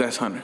That's Hunter.